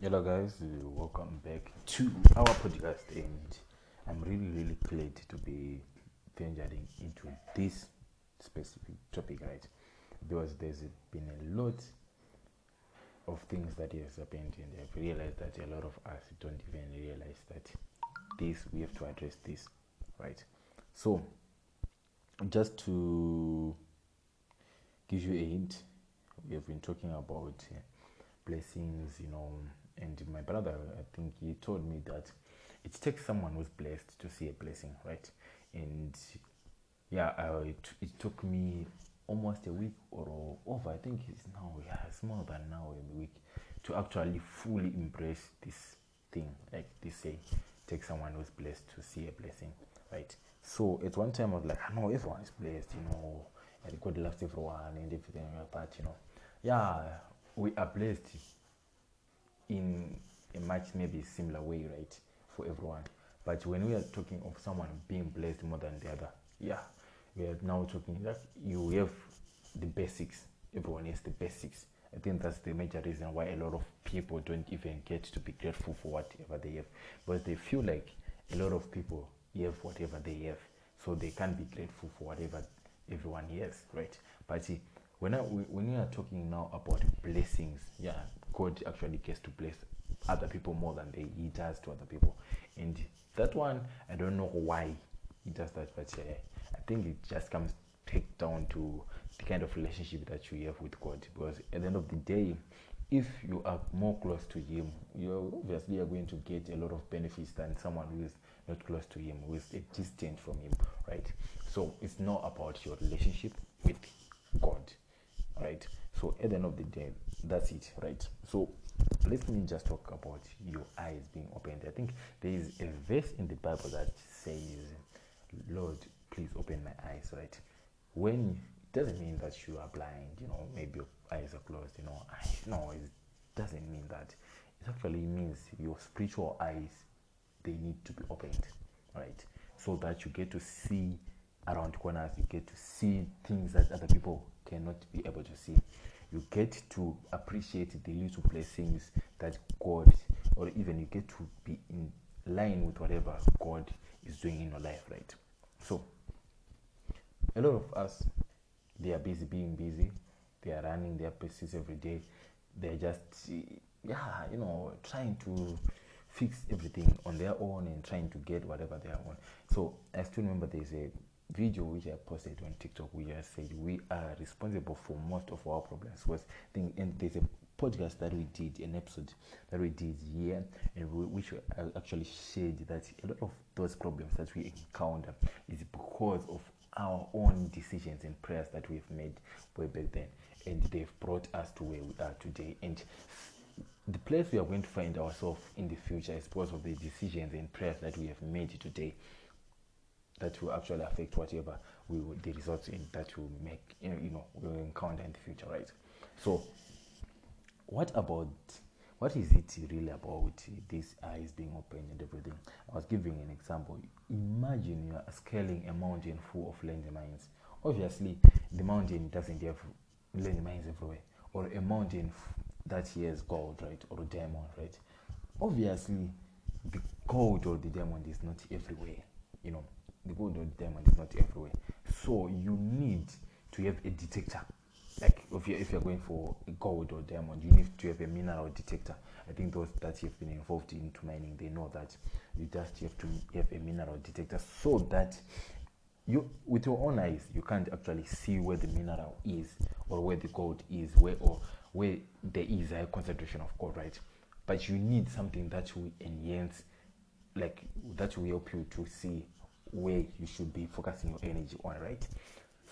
Hello, guys. Welcome back to our podcast, and I'm really, really glad to be venturing into this specific topic, right? Because there's been a lot of things that has happened, and I've realized that a lot of us don't even realize that this we have to address this, right? So, just to give you a hint, we have been talking about. Blessings, you know, and my brother, I think he told me that it takes someone who's blessed to see a blessing, right? And yeah, uh, it, it took me almost a week or over. I think it's now, yeah, it's more than now in a week to actually fully embrace this thing. Like they say, take someone who's blessed to see a blessing, right? So at one time I was like, I know everyone is blessed, you know, and God loves everyone and everything like that, you know. Yeah, we are blessed in a much maybe similar way, right, for everyone. But when we are talking of someone being blessed more than the other, yeah, we are now talking that you have the basics. Everyone has the basics. I think that's the major reason why a lot of people don't even get to be grateful for whatever they have, because they feel like a lot of people have whatever they have, so they can't be grateful for whatever everyone has, right? But see, when I, when we are talking now about blessings, yeah, God actually gets to bless other people more than they, He does to other people, and that one I don't know why He does that, but uh, I think it just comes take down to the kind of relationship that you have with God, because at the end of the day, if you are more close to Him, you obviously are going to get a lot of benefits than someone who is not close to Him, who is distant from Him, right? So it's not about your relationship with God right? So at the end of the day that's it right? So let me just talk about your eyes being opened. I think there is a verse in the bible that says lord please open my eyes right? When it doesn't mean that you are blind you know maybe your eyes are closed you know I, no it doesn't mean that. It actually means your spiritual eyes they need to be opened right? So that you get to see around corners you get to see things that other people cannot be able to see. You get to appreciate the little blessings that God, or even you get to be in line with whatever God is doing in your life, right? So, a lot of us, they are busy being busy. They are running their pursuits every day. They're just, yeah, you know, trying to fix everything on their own and trying to get whatever they want. So I still remember there's a video which I posted on TikTok which I said we are responsible for most of our problems. Was thing and there's a podcast that we did, an episode that we did here, and we, which I uh, actually shared that a lot of those problems that we encounter is because of our own decisions and prayers that we've made way back then, and they've brought us to where we are today. And the place we are going to find ourselves in the future is because of the decisions and prayers that we have made today that will actually affect whatever we will, the results in that will make you know, we will encounter in the future, right? So, what about what is it really about these eyes being open and everything? I was giving an example. Imagine you are scaling a mountain full of landmines. Obviously, the mountain doesn't have landmines everywhere, or a mountain that has gold, right, or a diamond, right? Obviously, the gold or the diamond is not everywhere, you know gold or diamond is not everywhere. So you need to have a detector. Like if you're, if you're going for gold or diamond, you need to have a mineral detector. I think those that have been involved into mining, they know that you just have to have a mineral detector so that you with your own eyes you can't actually see where the mineral is or where the gold is where or where there is a concentration of gold right but you need something that will enhance like that will help you to see where you should be focusing your energy on, right?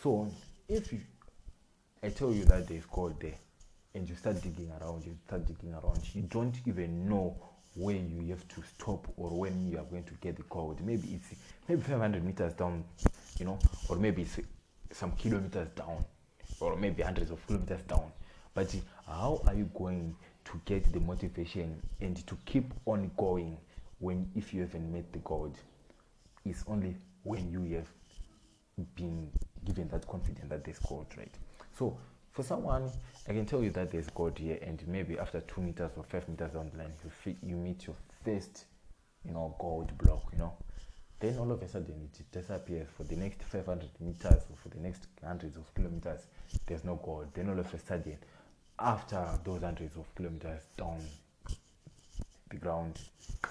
So if you, I tell you that there's gold there, and you start digging around, you start digging around, you don't even know where you have to stop or when you are going to get the gold. Maybe it's maybe 500 meters down, you know, or maybe it's some kilometers down, or maybe hundreds of kilometers down. But how are you going to get the motivation and to keep on going when if you haven't met the gold? Is only when you have been given that confidence that there's God, right? So, For someone, I can tell you that there's God here, and maybe after two meters or five meters down the line, you fit, you meet your first, you know, gold block, you know. Then all of a sudden it disappears for the next 500 meters or for the next hundreds of kilometers. There's no gold. Then all of a sudden, after those hundreds of kilometers down the ground,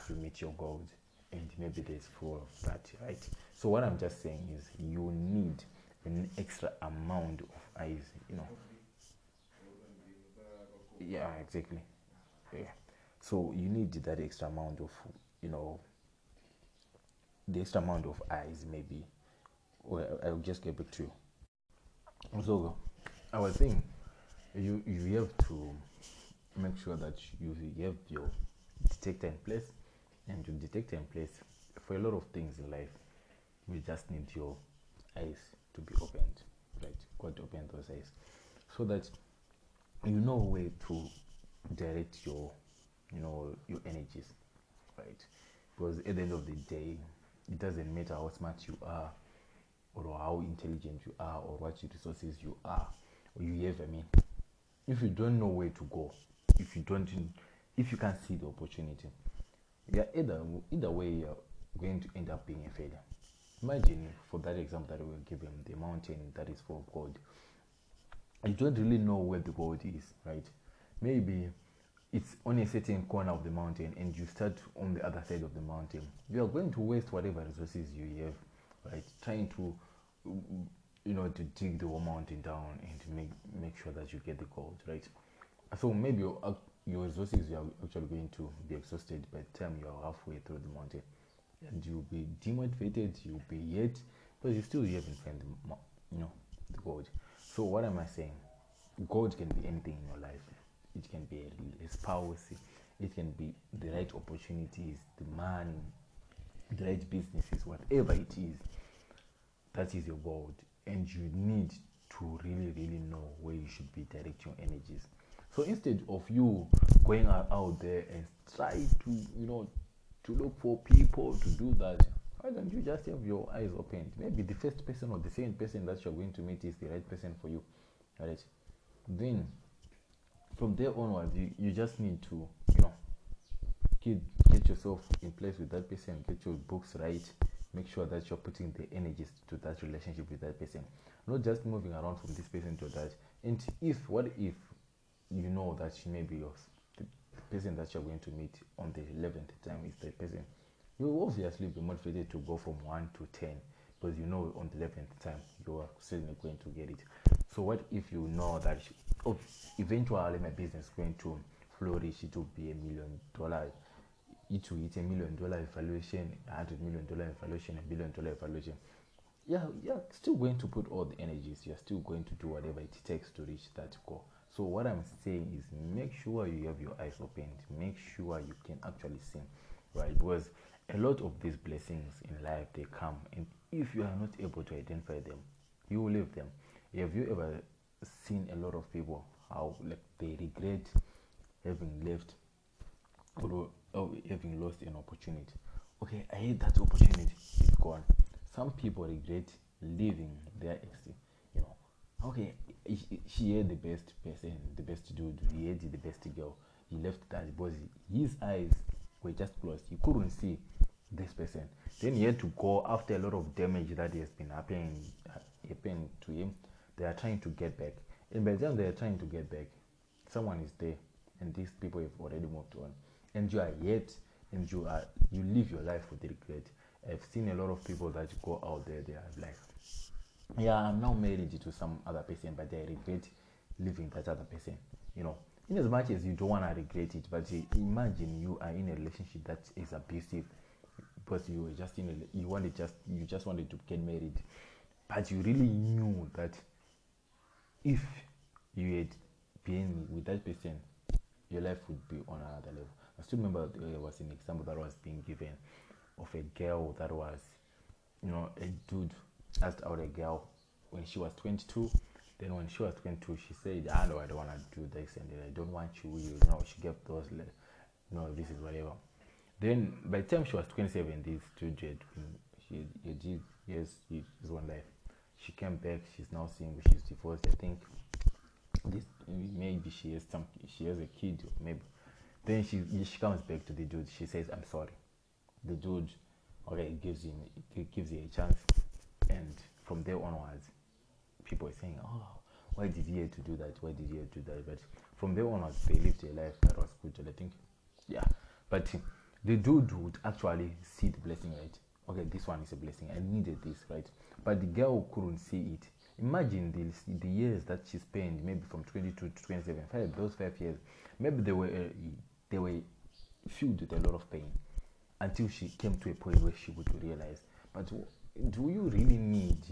you meet your gold, and maybe there's four of that, right? So what I'm just saying is you need an extra amount of eyes, you know. Yeah, exactly. Yeah. So you need that extra amount of, you know, the extra amount of eyes, maybe. Well, I'll just get back to you. So, I was saying, you you have to make sure that you have your detector in place, and your detect in place for a lot of things in life. You just need your eyes to be opened, right? God open those eyes, so that you know where to direct your, you know, your energies, right? Because at the end of the day, it doesn't matter how smart you are, or how intelligent you are, or what resources you are, or you have. I mean, if you don't know where to go, if you don't, if you can't see the opportunity, yeah, either either way, you're going to end up being a failure. Imagine, for that example that we were given, the mountain that is full of gold. You don't really know where the gold is, right? Maybe it's on a certain corner of the mountain and you start on the other side of the mountain. You are going to waste whatever resources you have, right? Trying to, you know, to dig the whole mountain down and to make make sure that you get the gold, right? So maybe your, resources are actually going to be exhausted by the time you are halfway through the mountain and you'll be demotivated, you'll be yet, but you still you haven't found the, you know, the gold. So what am I saying? God can be anything in your life. It can be a a spouse. It can be the right opportunities, the money, the right businesses, whatever it is. That is your gold, and you need to really, really know where you should be directing your energies. So instead of you going out there and try to, you know, to look for people to do that. Why don't you just have your eyes opened? Maybe the first person or the second person that you're going to meet is the right person for you. Right? Then from there onwards you, you just need to, you know, get get yourself in place with that person, get your books right, make sure that you're putting the energies to that relationship with that person. Not just moving around from this person to that. And if what if you know that she may be yours person that you're going to meet on the 11th time is the person you will obviously be motivated to go from 1 to 10 because you know on the 11th time you are certainly going to get it. So what if you know that oh, eventually my business is going to flourish it will be a million dollar it will hit a million dollar evaluation a hundred million dollar evaluation a billion dollar evaluation. Yeah you're still going to put all the energies you're still going to do whatever it takes to reach that goal so what I'm saying is make sure you have your eyes opened. Make sure you can actually see, right? Because a lot of these blessings in life they come, and if you are not able to identify them, you will leave them. Have you ever seen a lot of people how like they regret having left or, or oh, having lost an opportunity? Okay, I had that opportunity, it's gone. Some people regret leaving their ex okay, he, she had the best person, the best dude, he had the best girl. He left that because his eyes were just closed. He couldn't see this person. Then he had to go after a lot of damage that has been happening, uh, happening to him. They are trying to get back. And by the time they are trying to get back, someone is there, and these people have already moved on. And you are yet, and you are you live your life with regret. I've seen a lot of people that go out there, they are like, yeah, I'm now married to some other person, but I regret leaving that other person. You know, in as much as you don't want to regret it, but imagine you are in a relationship that is abusive because you were just in a, you wanted just you just wanted to get married, but you really knew that if you had been with that person, your life would be on another level. I still remember there was an example that was being given of a girl that was, you know, a dude asked out a girl when she was 22. Then when she was 22, she said, ah, "I know I don't want to do this, and I don't want you." You know, she gave those, you know, this is whatever. Then by the time she was 27, this dude had she, yes, his one life. She came back. She's now single. She's divorced. I think this maybe she has some she has a kid maybe then she she comes back to the dude she says i'm sorry the dude okay gives him gives you a chance and from there onwards people are saying oh why did he have to do that? Why did he have to do that? But from there onwards they lived a life that was good and i think yeah. But the dude would actually see the blessing right? Okay this one is a blessing. I needed this right? But the girl couldn't see it. Imagine the, the years that she spent maybe from 22 to 27 five, those five years maybe they were uh, they were filled with a lot of pain until she came to a point where she would realize but do you really need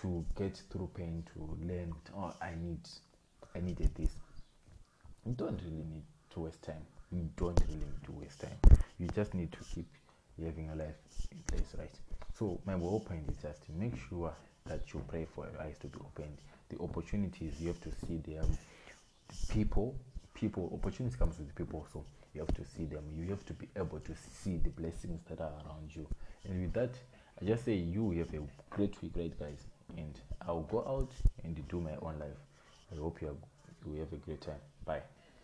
to get through pain to learn oh i need i needed this? You don't really need to waste time. You don't really need to waste time. You just need to keep living a life in place right? So my whole point is just to make sure that you pray for your eyes to be opened. The opportunities you have to see them the people people opportunities comes with people so you have to see them. You have to be able to see the blessings that are around you. And with that i just say you have a great week right guys and i'll go out and do my own life. I hope you, have, you have a great time. Bye